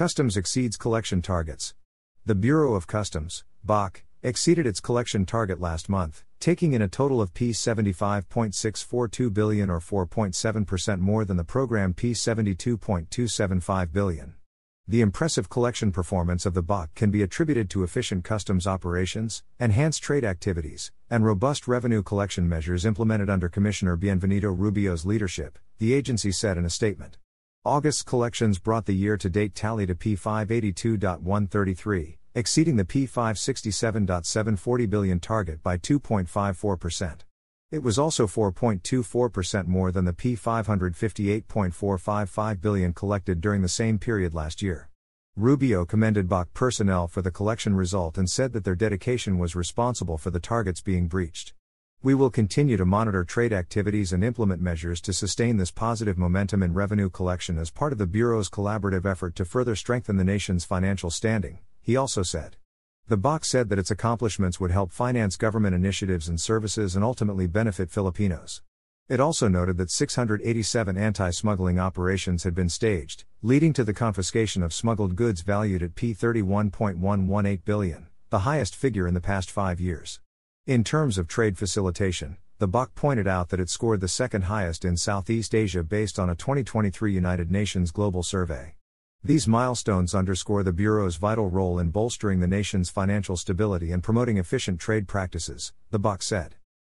Customs exceeds collection targets. The Bureau of Customs, BOC, exceeded its collection target last month, taking in a total of P75.642 billion or 4.7% more than the program P72.275 billion. The impressive collection performance of the BOC can be attributed to efficient customs operations, enhanced trade activities, and robust revenue collection measures implemented under Commissioner Bienvenido Rubio's leadership, the agency said in a statement. August's collections brought the year to date tally to P582.133, exceeding the P567.740 billion target by 2.54%. It was also 4.24% more than the P558.455 billion collected during the same period last year. Rubio commended BOC personnel for the collection result and said that their dedication was responsible for the targets being breached. We will continue to monitor trade activities and implement measures to sustain this positive momentum in revenue collection as part of the Bureau's collaborative effort to further strengthen the nation's financial standing, he also said. The BOC said that its accomplishments would help finance government initiatives and services and ultimately benefit Filipinos. It also noted that 687 anti smuggling operations had been staged, leading to the confiscation of smuggled goods valued at P31.118 billion, the highest figure in the past five years. In terms of trade facilitation, the BOC pointed out that it scored the second highest in Southeast Asia based on a 2023 United Nations Global Survey. These milestones underscore the Bureau's vital role in bolstering the nation's financial stability and promoting efficient trade practices, the BOC said.